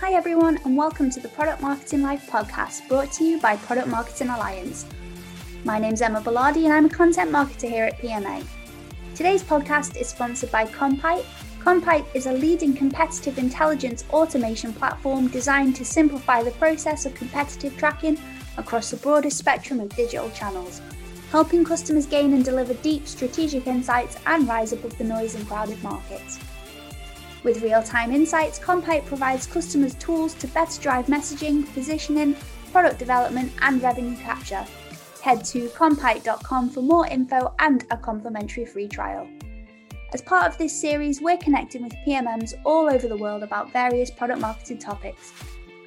Hi, everyone, and welcome to the Product Marketing Life podcast brought to you by Product Marketing Alliance. My name's Emma Bellardi, and I'm a content marketer here at PMA. Today's podcast is sponsored by Kompyte. Kompyte is a leading competitive intelligence automation platform designed to simplify the process of competitive tracking across the broadest spectrum of digital channels, helping customers gain and deliver deep strategic insights and rise above the noise in crowded markets. With real time insights, Kompyte provides customers tools to better drive messaging, positioning, product development, and revenue capture. Head to kompyte.com for more info and a complimentary free trial. As part of this series, we're connecting with PMMs all over the world about various product marketing topics.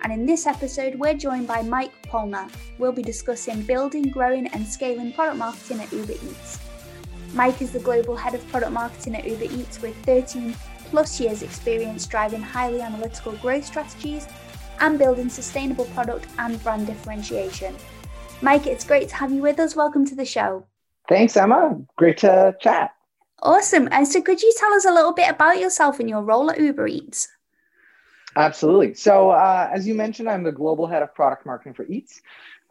And in this episode, we're joined by Mike Polner. We'll be discussing building, growing, and scaling product marketing at Uber Eats. Mike is the global head of product marketing at Uber Eats with 13 plus years experience driving highly analytical growth strategies and building sustainable product and brand differentiation. Mike, it's great to have you with us. Welcome to the show. Thanks, Emma. Great to chat. Awesome. And so, could you tell us a little bit about yourself and your role at Uber Eats? Absolutely. So, uh, as you mentioned, I'm the global head of product marketing for Eats.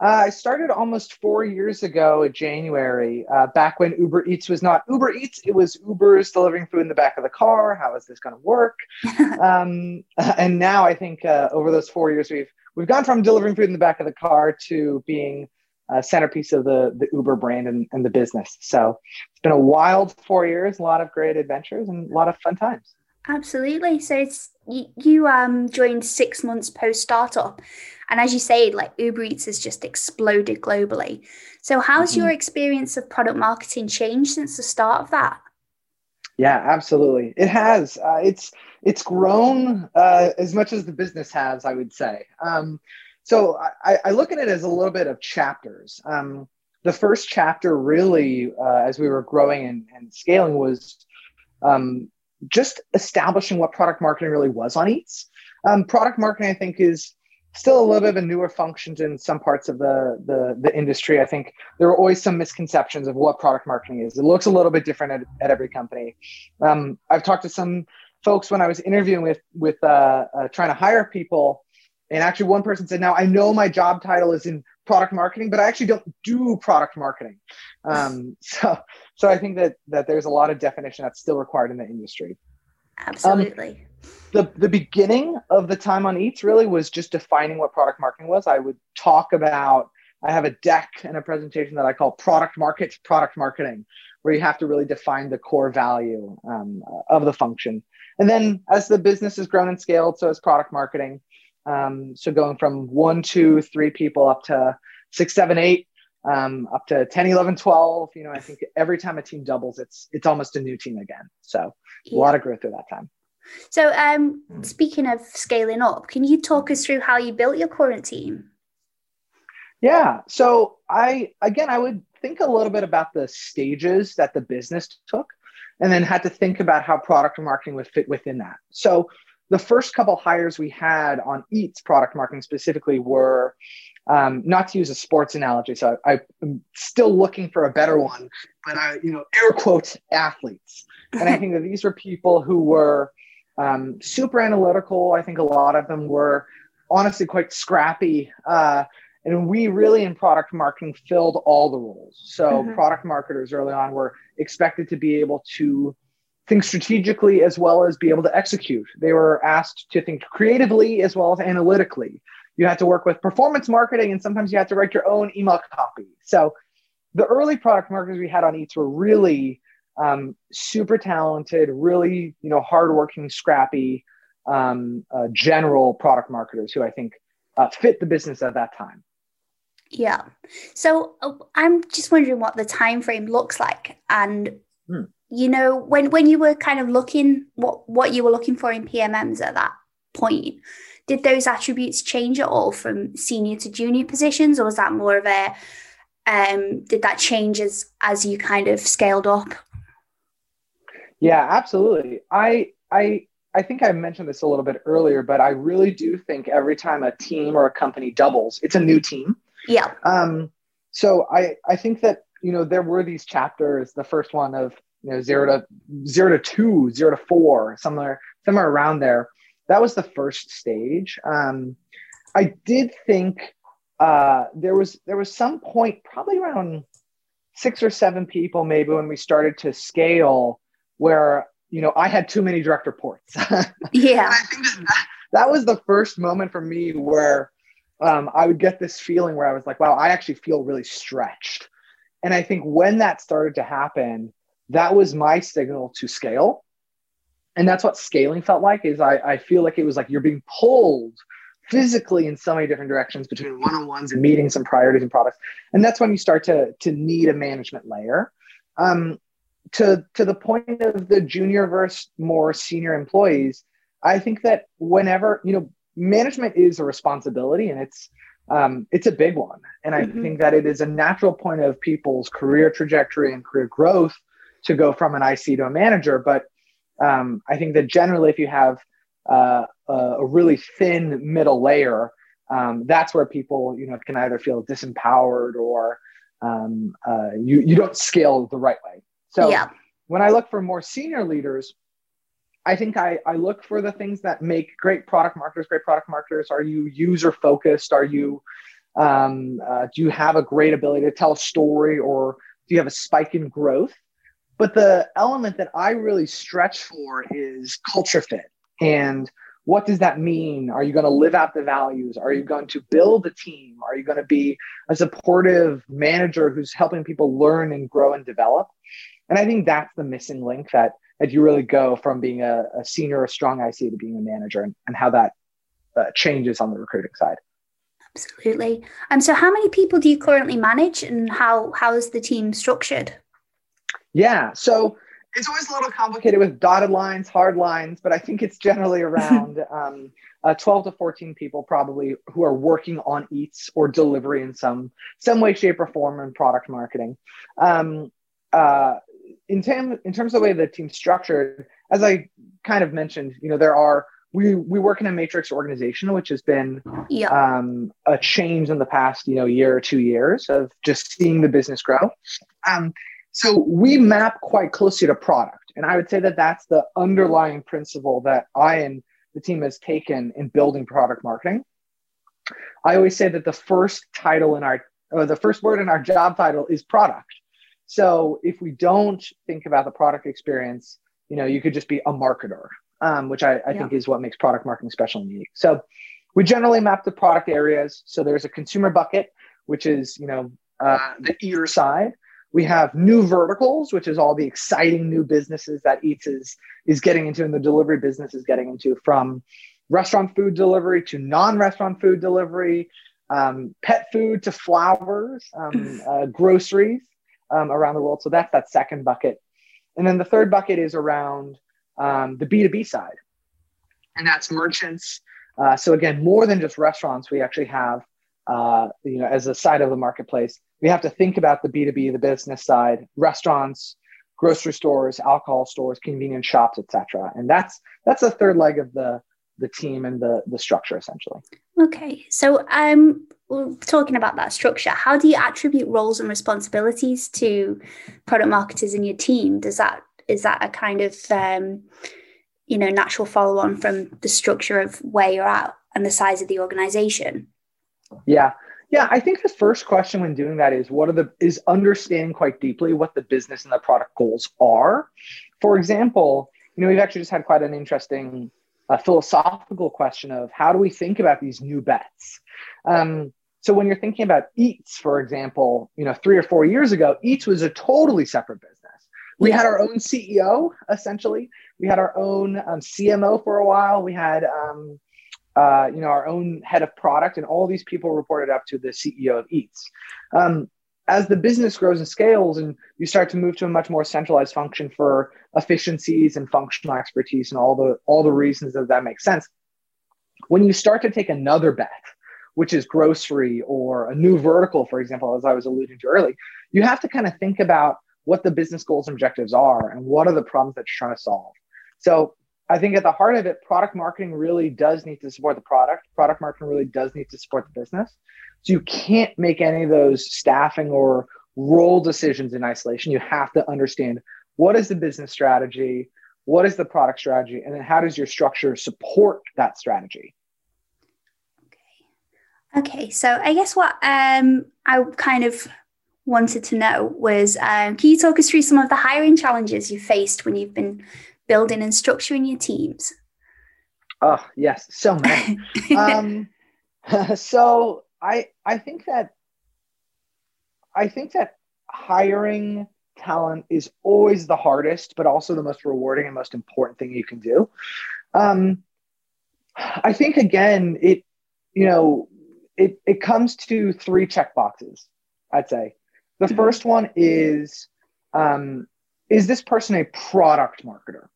Uh, I started almost four years ago in January, uh, back when Uber Eats was not Uber Eats, it was Uber's delivering food in the back of the car. How is this going to work? um, and now I think uh, over those four years, we've we've gone from delivering food in the back of the car to being a centerpiece of the the Uber brand and, and the business. So it's been a wild four years, a lot of great adventures, and a lot of fun times. Absolutely. So it's you, you um joined six months post startup, and as you say, like Uber Eats has just exploded globally. So how's mm-hmm. your experience of product marketing changed since the start of that? Yeah, absolutely. It has. Uh, it's it's grown uh, as much as the business has, I would say. Um, so I, I, look at it as a little bit of chapters. Um, the first chapter, really, uh, as we were growing and, and scaling, was um, just establishing what product marketing really was on Eats. Um, product marketing, I think, is still a little bit of a newer function in some parts of the, the, the industry. I think there are always some misconceptions of what product marketing is. It looks a little bit different at, at every company. Um, I've talked to some folks when I was interviewing with with uh, uh, trying to hire people, and actually one person said, "Now I know my job title is in product marketing, but I actually don't do product marketing." Um, so so I think that that there's a lot of definition that's still required in the industry. Absolutely. Um, the the beginning of the time on Eats really was just defining what product marketing was. I would talk about. I have a deck and a presentation that I call product market product marketing, where you have to really define the core value um, of the function. And then as the business has grown and scaled, so has product marketing. Um, so going from one, two, three people up to six, seven, eight, um, up to 10, 11, 12. You know, I think every time a team doubles, it's it's almost a new team again. So yeah. a lot of growth through that time. So um, speaking of scaling up, can you talk us through how you built your current team? Yeah. So I again I would think a little bit about the stages that the business took and then had to think about how product marketing would fit within that. So the first couple hires we had on Eats product marketing specifically were um, not to use a sports analogy, so I, am still looking for a better one, but I, you know, air quotes athletes. And I think that these were people who were um, super analytical. I think a lot of them were honestly quite scrappy. Uh, and we really in product marketing filled all the roles. So mm-hmm. product marketers early on were expected to be able to think strategically as well as be able to execute. They were asked to think creatively as well as analytically you had to work with performance marketing and sometimes you had to write your own email copy so the early product marketers we had on eats were really um, super talented really you know hardworking scrappy um, uh, general product marketers who i think uh, fit the business at that time yeah so uh, i'm just wondering what the time frame looks like and hmm. You know when when you were kind of looking what what you were looking for in pmms at that point did those attributes change at all from senior to junior positions, or was that more of a um, did that change as as you kind of scaled up? Yeah, absolutely. I I I think I mentioned this a little bit earlier, but I really do think every time a team or a company doubles, it's a new team. Yeah. Um, so I I think that you know there were these chapters. The first one of you know zero to zero to two, zero to four, somewhere somewhere around there, that was the first stage. Um, I did think uh, there was there was some point, probably around six or seven people, maybe when we started to scale, where you know I had too many direct reports. yeah, I think that, that was the first moment for me where um, I would get this feeling where I was like, wow, I actually feel really stretched. And I think when that started to happen, that was my signal to scale. And that's what scaling felt like is I, I feel like it was like you're being pulled physically in so many different directions between one-on-ones and meetings and priorities and products. And that's when you start to, to need a management layer. Um, to, to the point of the junior versus more senior employees, I think that whenever, you know, management is a responsibility and it's um, it's a big one. And I mm-hmm. think that it is a natural point of people's career trajectory and career growth to go from an IC to a manager. But um, I think that generally, if you have uh, a really thin middle layer, um, that's where people, you know, can either feel disempowered or um, uh, you you don't scale the right way. So yeah. when I look for more senior leaders, I think I, I look for the things that make great product marketers great product marketers. Are you user focused? Are you um, uh, do you have a great ability to tell a story or do you have a spike in growth? But the element that I really stretch for is culture fit. And what does that mean? Are you going to live out the values? Are you going to build a team? Are you going to be a supportive manager who's helping people learn and grow and develop? And I think that's the missing link that that you really go from being a, a senior or strong IC to being a manager and, and how that uh, changes on the recruiting side. Absolutely. Um, so how many people do you currently manage and how, how is the team structured? Yeah. So it's always a little complicated with dotted lines, hard lines, but I think it's generally around um, uh, 12 to 14 people probably who are working on eats or delivery in some some way, shape, or form in product marketing. Um, uh, in, tam- in terms of the way the team's structured, as I kind of mentioned, you know, there are we we work in a matrix organization, which has been yeah. um, a change in the past, you know, year or two years of just seeing the business grow. Um, so we map quite closely to product, and I would say that that's the underlying principle that I and the team has taken in building product marketing. I always say that the first title in our, or the first word in our job title is product. So if we don't think about the product experience, you know, you could just be a marketer, um, which I, I yeah. think is what makes product marketing special and unique. So we generally map the product areas. So there's a consumer bucket, which is, you know, uh, the ear side. We have new verticals, which is all the exciting new businesses that Eats is, is getting into and the delivery business is getting into from restaurant food delivery to non-restaurant food delivery, um, pet food to flowers, um, uh, groceries um, around the world. So that's that second bucket. And then the third bucket is around um, the B2B side, and that's merchants. Uh, so again, more than just restaurants, we actually have, uh, you know, as a side of the marketplace, we have to think about the B2B, the business side, restaurants, grocery stores, alcohol stores, convenience shops, etc. And that's that's the third leg of the the team and the the structure essentially. Okay, so um, talking about that structure, how do you attribute roles and responsibilities to product marketers in your team? Does that is that a kind of um, you know natural follow on from the structure of where you're at and the size of the organization? Yeah, yeah. I think the first question when doing that is what are the is understanding quite deeply what the business and the product goals are. For example, you know we've actually just had quite an interesting a philosophical question of how do we think about these new bets? Um, so when you're thinking about Eats, for example, you know, three or four years ago, Eats was a totally separate business. We had our own CEO, essentially. We had our own um, CMO for a while. We had, um, uh, you know, our own head of product, and all these people reported up to the CEO of Eats. Um, as the business grows and scales, and you start to move to a much more centralized function for efficiencies and functional expertise, and all the all the reasons that that makes sense. When you start to take another bet, which is grocery or a new vertical, for example, as I was alluding to early, you have to kind of think about what the business goals and objectives are and what are the problems that you're trying to solve. So I think at the heart of it, product marketing really does need to support the product. Product marketing really does need to support the business. So you can't make any of those staffing or role decisions in isolation. You have to understand what is the business strategy, what is the product strategy and then how does your structure support that strategy okay okay so i guess what um i kind of wanted to know was um, can you talk us through some of the hiring challenges you faced when you've been building and structuring your teams oh yes so many um, so i i think that i think that hiring talent is always the hardest, but also the most rewarding and most important thing you can do. Um, I think again, it you know, it it comes to three check boxes. I'd say the mm-hmm. first one is um, is this person a product marketer?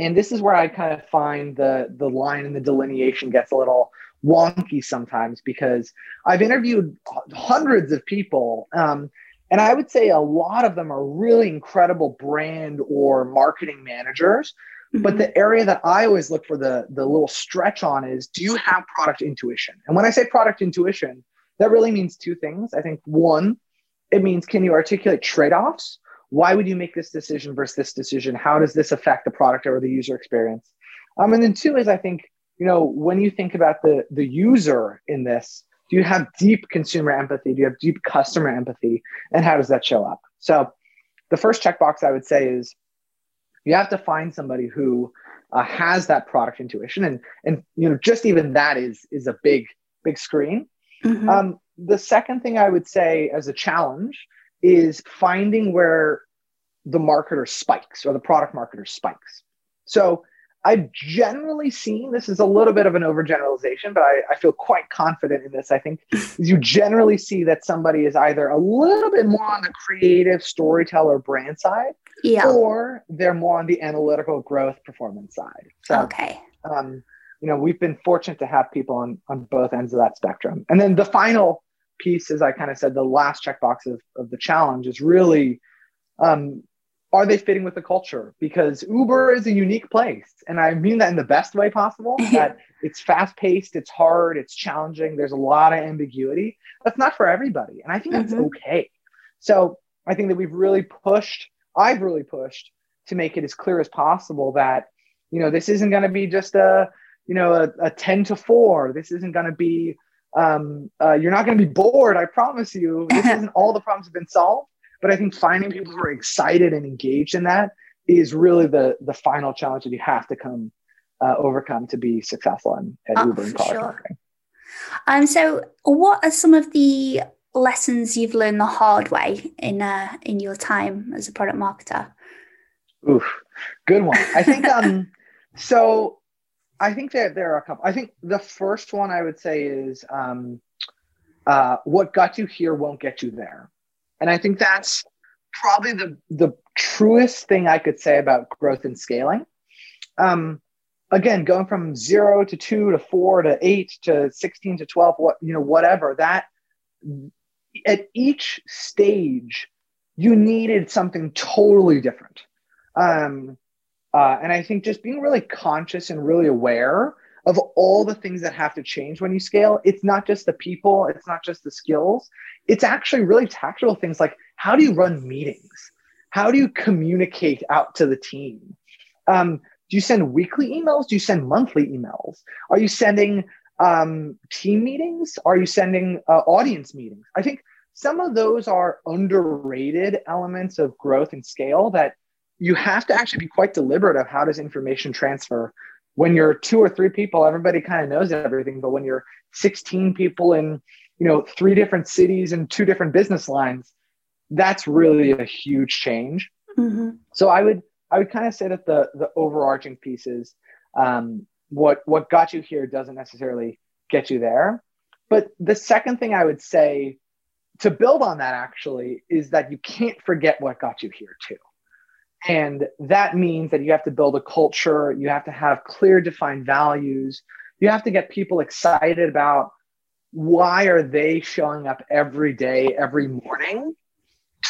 And this is where I kind of find the the line and the delineation gets a little wonky sometimes because I've interviewed hundreds of people. Um, and I would say a lot of them are really incredible brand or marketing managers. Mm-hmm. But the area that I always look for the, the little stretch on is do you have product intuition? And when I say product intuition, that really means two things. I think one, it means can you articulate trade offs? Why would you make this decision versus this decision? How does this affect the product or the user experience? Um, and then two is I think, you know, when you think about the, the user in this, do you have deep consumer empathy? Do you have deep customer empathy? And how does that show up? So, the first checkbox I would say is you have to find somebody who uh, has that product intuition, and and you know just even that is is a big big screen. Mm-hmm. Um, the second thing I would say as a challenge is finding where the marketer spikes or the product marketer spikes. So I've generally seen this is a little bit of an overgeneralization, but I, I feel quite confident in this. I think you generally see that somebody is either a little bit more on the creative storyteller brand side, yeah. or they're more on the analytical growth performance side. So, okay. Um, you know, we've been fortunate to have people on on both ends of that spectrum. And then the final piece, as I kind of said, the last checkbox of, of the challenge is really um, are they fitting with the culture? Because Uber is a unique place. And I mean that in the best way possible, that it's fast paced, it's hard, it's challenging, there's a lot of ambiguity. That's not for everybody. And I think that's mm-hmm. okay. So I think that we've really pushed, I've really pushed to make it as clear as possible that, you know, this isn't going to be just a, you know, a, a 10 to 4. This isn't going to be, um, uh, you're not going to be bored. I promise you. This isn't all the problems have been solved but I think finding people who are excited and engaged in that is really the the final challenge that you have to come uh, overcome to be successful in, at oh, Uber and product sure. marketing. Um, so what are some of the lessons you've learned the hard way in uh, in your time as a product marketer? Oof, good one. I think um, so. I think that there are a couple. I think the first one I would say is um, uh, what got you here won't get you there. And I think that's probably the, the truest thing I could say about growth and scaling. Um, again, going from zero to two to four to eight to 16 to 12, what, you know, whatever that at each stage, you needed something totally different. Um, uh, and I think just being really conscious and really aware of all the things that have to change when you scale. It's not just the people, it's not just the skills, it's actually really tactical things like how do you run meetings? How do you communicate out to the team? Um, do you send weekly emails? Do you send monthly emails? Are you sending um, team meetings? Are you sending uh, audience meetings? I think some of those are underrated elements of growth and scale that you have to actually be quite deliberate of how does information transfer when you're two or three people, everybody kind of knows everything. But when you're 16 people in, you know, three different cities and two different business lines, that's really a huge change. Mm-hmm. So I would I would kind of say that the the overarching pieces, um, what what got you here doesn't necessarily get you there. But the second thing I would say to build on that actually is that you can't forget what got you here too. And that means that you have to build a culture, you have to have clear, defined values, you have to get people excited about why are they showing up every day, every morning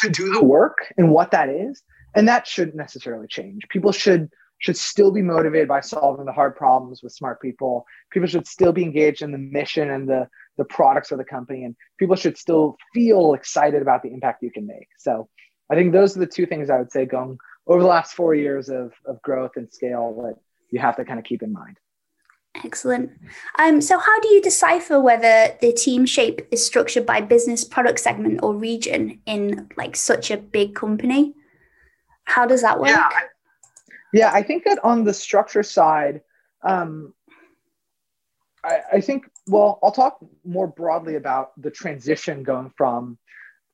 to do the work and what that is. And that shouldn't necessarily change. People should should still be motivated by solving the hard problems with smart people. People should still be engaged in the mission and the the products of the company, and people should still feel excited about the impact you can make. So, I think those are the two things I would say going over the last four years of, of growth and scale that you have to kind of keep in mind. Excellent. Um, so, how do you decipher whether the team shape is structured by business, product segment, or region in like such a big company? How does that work? Yeah, yeah I think that on the structure side, um, I, I think, well, I'll talk more broadly about the transition going from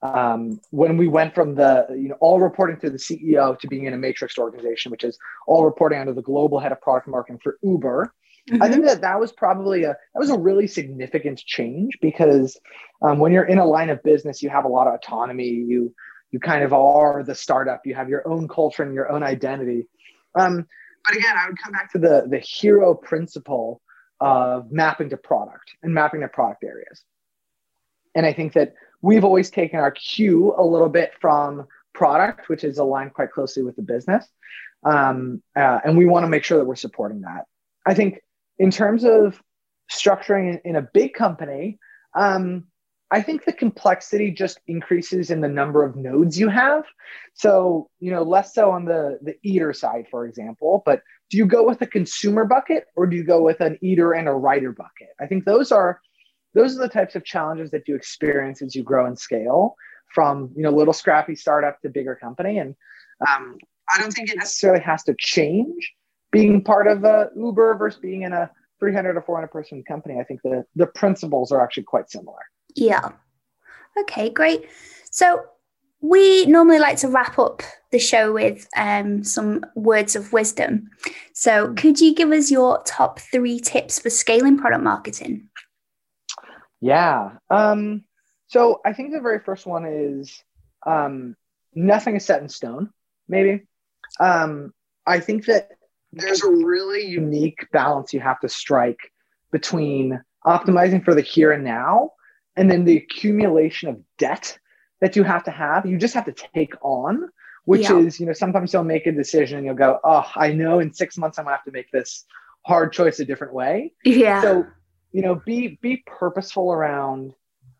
um, when we went from the you know all reporting to the CEO to being in a matrix organization, which is all reporting under the global head of product marketing for Uber. Mm-hmm. I think that that was probably a that was a really significant change because um, when you're in a line of business, you have a lot of autonomy. You you kind of are the startup. You have your own culture and your own identity. Um, but again, I would come back to the the hero principle of mapping to product and mapping to product areas. And I think that we've always taken our cue a little bit from product, which is aligned quite closely with the business. Um, uh, and we want to make sure that we're supporting that. I think in terms of structuring in a big company, um, I think the complexity just increases in the number of nodes you have. So, you know, less so on the the eater side, for example, but do you go with a consumer bucket or do you go with an eater and a rider bucket? I think those are those are the types of challenges that you experience as you grow and scale from you know little scrappy startup to bigger company. And um, I don't think it necessarily has to change being part of a Uber versus being in a 300 or 400 person company. I think the the principles are actually quite similar. Yeah. Okay, great. So we normally like to wrap up the show with um, some words of wisdom. So, could you give us your top three tips for scaling product marketing? Yeah. Um, so, I think the very first one is um, nothing is set in stone, maybe. Um, I think that there's a really unique balance you have to strike between optimizing for the here and now and then the accumulation of debt that you have to have you just have to take on which yeah. is you know sometimes you'll make a decision and you'll go oh i know in six months i'm gonna have to make this hard choice a different way yeah so you know be be purposeful around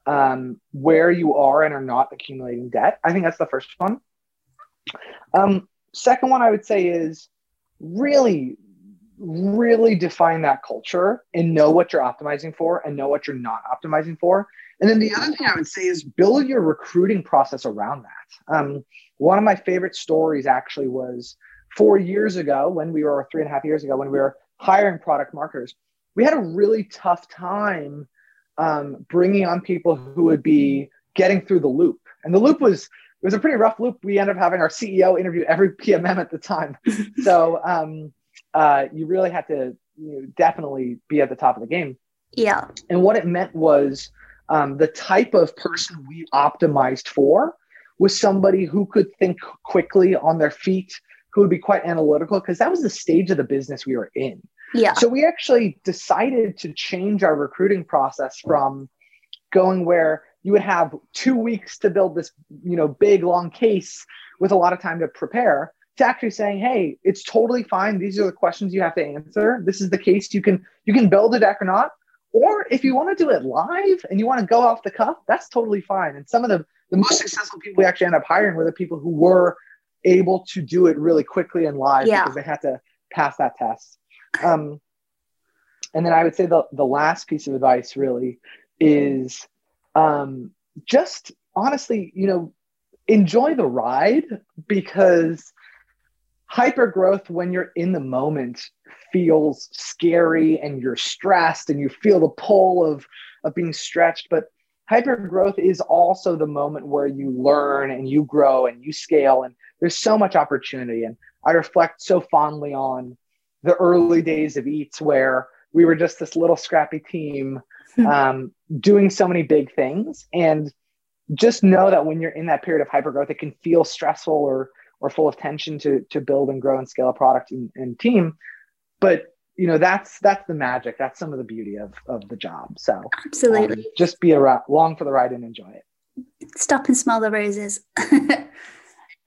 um, where you are and are not accumulating debt i think that's the first one um, second one i would say is really really define that culture and know what you're optimizing for and know what you're not optimizing for and then the other thing I would say is build your recruiting process around that. Um, one of my favorite stories actually was four years ago when we were three and a half years ago when we were hiring product marketers. We had a really tough time um, bringing on people who would be getting through the loop, and the loop was it was a pretty rough loop. We ended up having our CEO interview every PMM at the time, so um, uh, you really had to you know, definitely be at the top of the game. Yeah, and what it meant was um, the type of person we optimized for was somebody who could think quickly on their feet, who would be quite analytical, because that was the stage of the business we were in. Yeah. So we actually decided to change our recruiting process from going where you would have two weeks to build this, you know, big long case with a lot of time to prepare to actually saying, hey, it's totally fine. These are the questions you have to answer. This is the case. You can you can build a deck or not. Or if you want to do it live and you want to go off the cuff, that's totally fine. And some of the, the most successful people we actually end up hiring were the people who were able to do it really quickly and live yeah. because they had to pass that test. Um, and then I would say the, the last piece of advice really is um, just honestly, you know, enjoy the ride because hyper growth when you're in the moment feels scary and you're stressed and you feel the pull of of being stretched. But hyper growth is also the moment where you learn and you grow and you scale and there's so much opportunity. And i reflect so fondly on the early days of eats where we were just this little scrappy team hmm. um, doing so many big things. And just know that when you're in that period of hyper growth it can feel stressful or or full of tension to to build and grow and scale a product and, and team. But you know that's that's the magic. That's some of the beauty of of the job. So absolutely. um, just be around long for the ride and enjoy it. Stop and smell the roses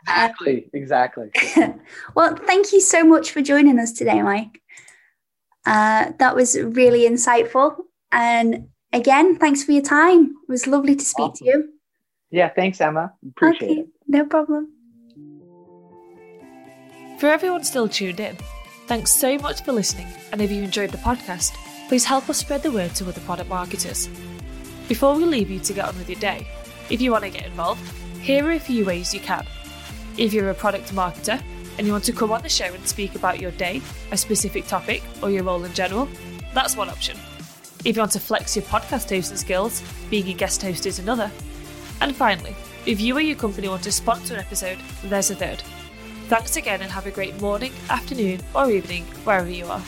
exactly exactly well thank you so much for joining us today mike uh, that was really insightful and again thanks for your time it was lovely to speak awesome. to you yeah thanks emma appreciate okay, it no problem For everyone still tuned in, thanks so much for listening. And if you enjoyed the podcast, please help us spread the word to other product marketers. Before we leave you to get on with your day, if you want to get involved, here are a few ways you can. If you're a product marketer and you want to come on the show and speak about your day, a specific topic, or your role in general, that's one option. If you want to flex your podcast hosting skills, being a guest host is another. And finally, if you or your company want to sponsor an episode, there's a third. Thanks again and have a great morning, afternoon, or evening, wherever you are.